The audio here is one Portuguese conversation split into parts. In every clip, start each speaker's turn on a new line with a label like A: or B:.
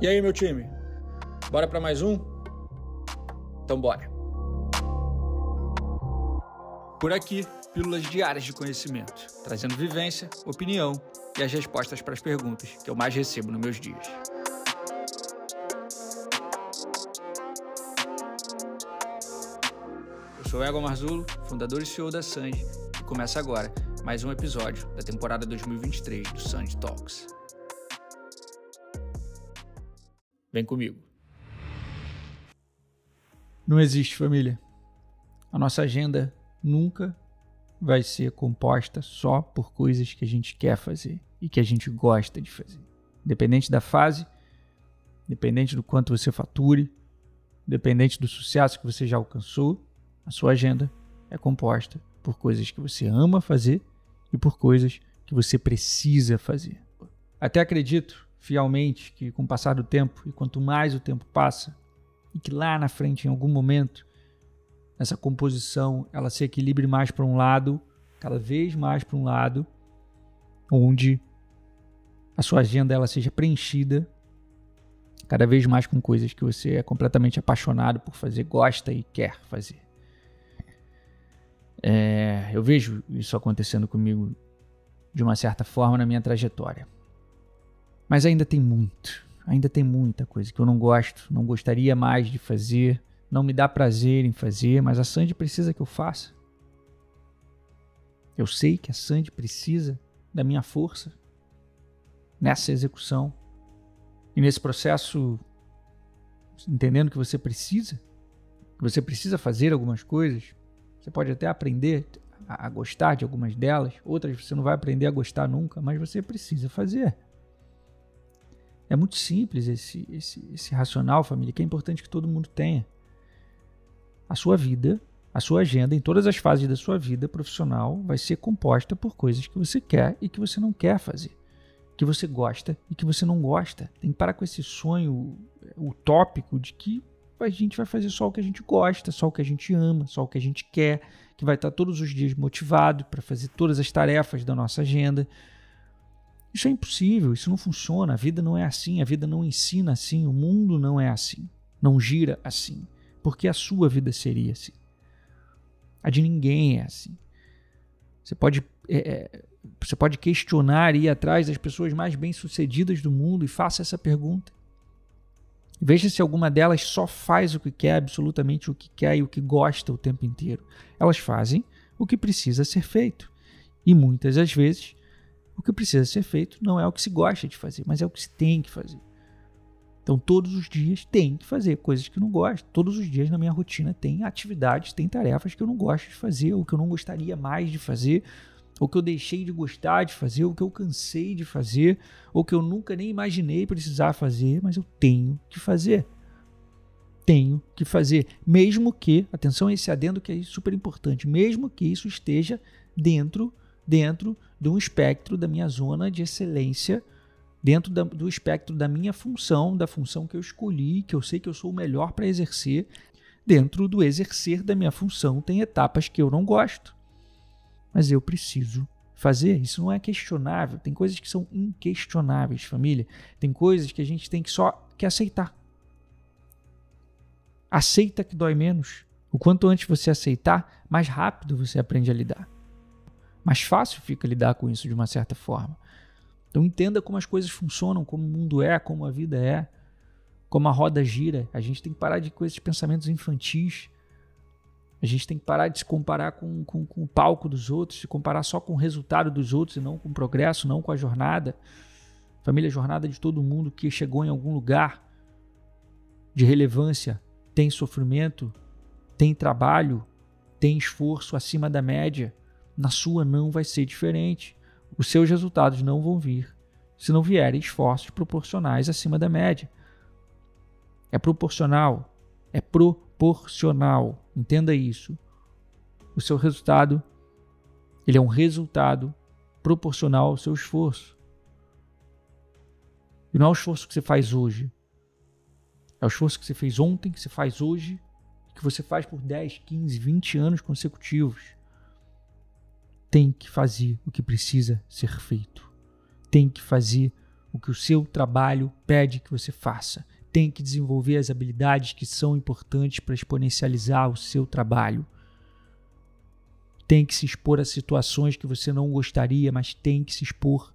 A: E aí, meu time? Bora para mais um? Então bora. Por aqui, pílulas diárias de conhecimento, trazendo vivência, opinião e as respostas para as perguntas que eu mais recebo nos meus dias. Eu sou Ego Marzulo, fundador e CEO da Sanji, e começa agora mais um episódio da temporada 2023 do Sanji Talks. Vem comigo. Não existe família. A nossa agenda nunca vai ser composta só por coisas que a gente quer fazer e que a gente gosta de fazer. Independente da fase, independente do quanto você fature, independente do sucesso que você já alcançou, a sua agenda é composta por coisas que você ama fazer e por coisas que você precisa fazer. Até acredito fielmente que com o passar do tempo e quanto mais o tempo passa, e que lá na frente, em algum momento, essa composição ela se equilibre mais para um lado, cada vez mais para um lado, onde a sua agenda ela seja preenchida cada vez mais com coisas que você é completamente apaixonado por fazer, gosta e quer fazer. É, eu vejo isso acontecendo comigo de uma certa forma na minha trajetória. Mas ainda tem muito, ainda tem muita coisa que eu não gosto, não gostaria mais de fazer, não me dá prazer em fazer, mas a Sandy precisa que eu faça. Eu sei que a Sandy precisa da minha força nessa execução. E nesse processo, entendendo que você precisa, que você precisa fazer algumas coisas, você pode até aprender a gostar de algumas delas, outras você não vai aprender a gostar nunca, mas você precisa fazer. É muito simples esse, esse, esse racional, família, que é importante que todo mundo tenha. A sua vida, a sua agenda, em todas as fases da sua vida profissional, vai ser composta por coisas que você quer e que você não quer fazer. Que você gosta e que você não gosta. Tem que parar com esse sonho utópico de que a gente vai fazer só o que a gente gosta, só o que a gente ama, só o que a gente quer, que vai estar todos os dias motivado para fazer todas as tarefas da nossa agenda. Isso é impossível, isso não funciona. A vida não é assim, a vida não ensina assim, o mundo não é assim, não gira assim. Porque a sua vida seria assim. A de ninguém é assim. Você pode, é, é, você pode questionar e ir atrás das pessoas mais bem-sucedidas do mundo e faça essa pergunta. Veja se alguma delas só faz o que quer, absolutamente o que quer e o que gosta o tempo inteiro. Elas fazem o que precisa ser feito. E muitas das vezes o que precisa ser feito não é o que se gosta de fazer, mas é o que se tem que fazer. Então, todos os dias tem que fazer coisas que não gosto. Todos os dias na minha rotina tem atividades, tem tarefas que eu não gosto de fazer, ou que eu não gostaria mais de fazer, ou que eu deixei de gostar de fazer, ou que eu cansei de fazer, ou que eu nunca nem imaginei precisar fazer, mas eu tenho que fazer. Tenho que fazer, mesmo que, atenção esse adendo que é super importante, mesmo que isso esteja dentro dentro um espectro da minha zona de excelência, dentro da, do espectro da minha função, da função que eu escolhi, que eu sei que eu sou o melhor para exercer. Dentro do exercer da minha função, tem etapas que eu não gosto, mas eu preciso fazer. Isso não é questionável. Tem coisas que são inquestionáveis, família. Tem coisas que a gente tem que só que aceitar. Aceita que dói menos. O quanto antes você aceitar, mais rápido você aprende a lidar mais fácil fica lidar com isso de uma certa forma. Então entenda como as coisas funcionam, como o mundo é, como a vida é, como a roda gira. A gente tem que parar de com esses pensamentos infantis. A gente tem que parar de se comparar com, com, com o palco dos outros, se comparar só com o resultado dos outros e não com o progresso, não com a jornada. Família, jornada de todo mundo que chegou em algum lugar de relevância, tem sofrimento, tem trabalho, tem esforço acima da média. Na sua não vai ser diferente. Os seus resultados não vão vir se não vierem esforços proporcionais acima da média. É proporcional. É proporcional. Entenda isso. O seu resultado, ele é um resultado proporcional ao seu esforço. E não é o esforço que você faz hoje. É o esforço que você fez ontem, que você faz hoje, que você faz por 10, 15, 20 anos consecutivos tem que fazer o que precisa ser feito. Tem que fazer o que o seu trabalho pede que você faça. Tem que desenvolver as habilidades que são importantes para exponencializar o seu trabalho. Tem que se expor a situações que você não gostaria, mas tem que se expor.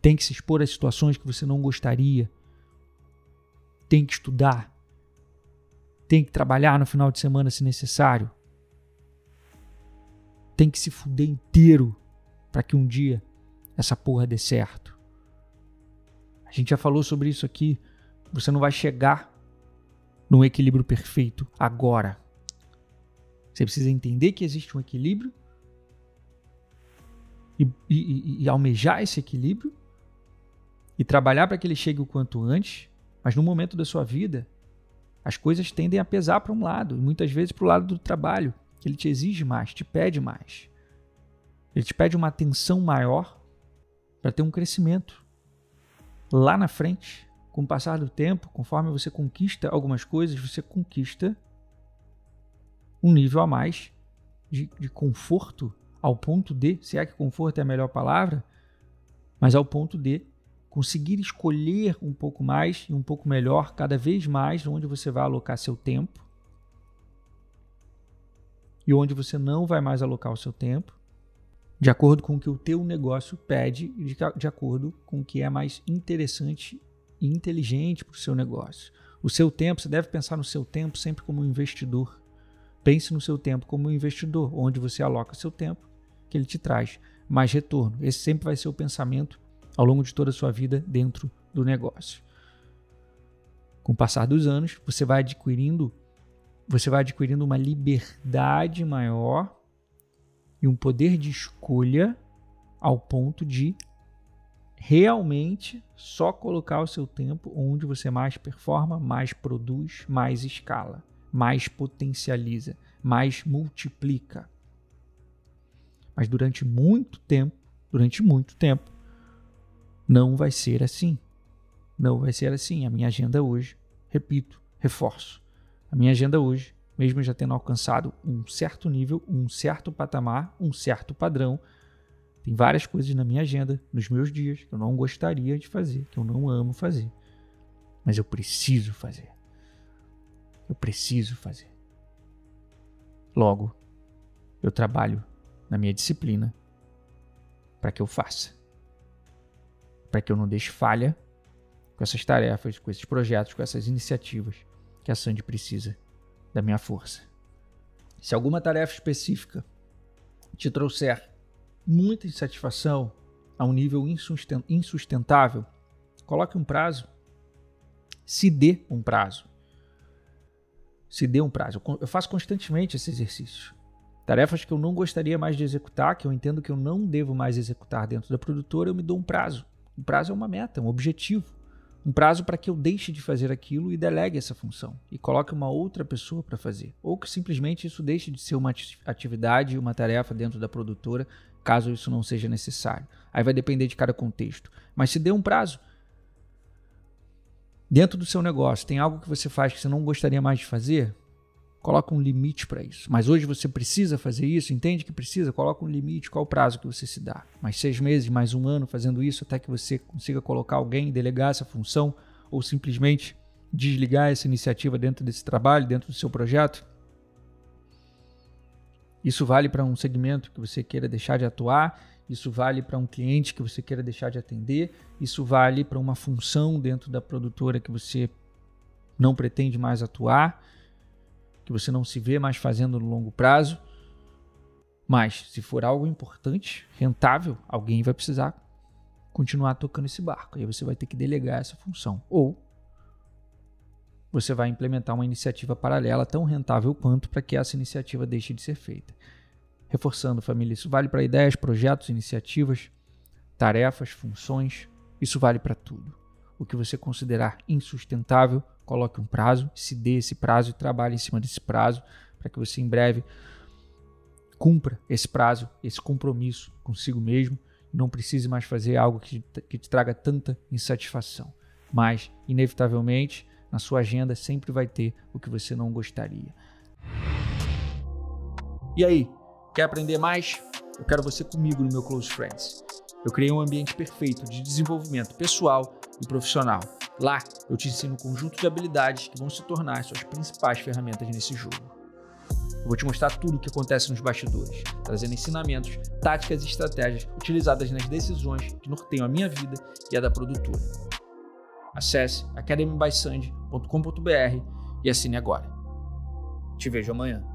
A: Tem que se expor a situações que você não gostaria. Tem que estudar. Tem que trabalhar no final de semana se necessário. Tem que se fuder inteiro para que um dia essa porra dê certo. A gente já falou sobre isso aqui. Você não vai chegar num equilíbrio perfeito agora. Você precisa entender que existe um equilíbrio e, e, e almejar esse equilíbrio e trabalhar para que ele chegue o quanto antes. Mas no momento da sua vida, as coisas tendem a pesar para um lado, e muitas vezes para o lado do trabalho, ele te exige mais, te pede mais. Ele te pede uma atenção maior para ter um crescimento. Lá na frente, com o passar do tempo, conforme você conquista algumas coisas, você conquista um nível a mais de, de conforto, ao ponto de, se é que conforto é a melhor palavra, mas ao ponto de conseguir escolher um pouco mais e um pouco melhor, cada vez mais, onde você vai alocar seu tempo e onde você não vai mais alocar o seu tempo, de acordo com o que o teu negócio pede, de, de acordo com o que é mais interessante e inteligente para o seu negócio. O seu tempo, você deve pensar no seu tempo sempre como um investidor. Pense no seu tempo como um investidor, onde você aloca seu tempo, que ele te traz mais retorno. Esse sempre vai ser o pensamento ao longo de toda a sua vida dentro do negócio. Com o passar dos anos, você vai adquirindo você vai adquirindo uma liberdade maior e um poder de escolha ao ponto de realmente só colocar o seu tempo onde você mais performa, mais produz, mais escala, mais potencializa, mais multiplica. Mas durante muito tempo, durante muito tempo, não vai ser assim. Não vai ser assim. A minha agenda hoje, repito, reforço. A minha agenda hoje mesmo já tendo alcançado um certo nível, um certo patamar, um certo padrão. Tem várias coisas na minha agenda, nos meus dias, que eu não gostaria de fazer, que eu não amo fazer. Mas eu preciso fazer. Eu preciso fazer. Logo, eu trabalho na minha disciplina para que eu faça. Para que eu não deixe falha com essas tarefas, com esses projetos, com essas iniciativas que a Sandy precisa da minha força. Se alguma tarefa específica te trouxer muita insatisfação a um nível insustentável, coloque um prazo. Se dê um prazo. Se dê um prazo. Eu faço constantemente esse exercício. Tarefas que eu não gostaria mais de executar, que eu entendo que eu não devo mais executar dentro da produtora, eu me dou um prazo. Um prazo é uma meta, um objetivo um prazo para que eu deixe de fazer aquilo e delegue essa função e coloque uma outra pessoa para fazer, ou que simplesmente isso deixe de ser uma atividade, uma tarefa dentro da produtora, caso isso não seja necessário. Aí vai depender de cada contexto. Mas se dê um prazo. Dentro do seu negócio, tem algo que você faz que você não gostaria mais de fazer? Coloca um limite para isso. Mas hoje você precisa fazer isso, entende que precisa? Coloca um limite, qual o prazo que você se dá? Mais seis meses, mais um ano fazendo isso até que você consiga colocar alguém, delegar essa função ou simplesmente desligar essa iniciativa dentro desse trabalho, dentro do seu projeto? Isso vale para um segmento que você queira deixar de atuar, isso vale para um cliente que você queira deixar de atender, isso vale para uma função dentro da produtora que você não pretende mais atuar que você não se vê mais fazendo no longo prazo. Mas se for algo importante, rentável, alguém vai precisar continuar tocando esse barco. Aí você vai ter que delegar essa função. Ou você vai implementar uma iniciativa paralela tão rentável quanto para que essa iniciativa deixe de ser feita. Reforçando, família, isso vale para ideias, projetos, iniciativas, tarefas, funções, isso vale para tudo. O que você considerar insustentável, coloque um prazo, se dê esse prazo e trabalhe em cima desse prazo para que você em breve cumpra esse prazo, esse compromisso consigo mesmo e não precise mais fazer algo que, que te traga tanta insatisfação. Mas, inevitavelmente, na sua agenda sempre vai ter o que você não gostaria. E aí, quer aprender mais? Eu quero você comigo no meu Close Friends. Eu criei um ambiente perfeito de desenvolvimento pessoal e profissional. Lá, eu te ensino um conjunto de habilidades que vão se tornar as suas principais ferramentas nesse jogo. Eu vou te mostrar tudo o que acontece nos bastidores, trazendo ensinamentos, táticas e estratégias utilizadas nas decisões que norteiam a minha vida e a da produtora. Acesse academybysand.com.br e assine agora. Te vejo amanhã.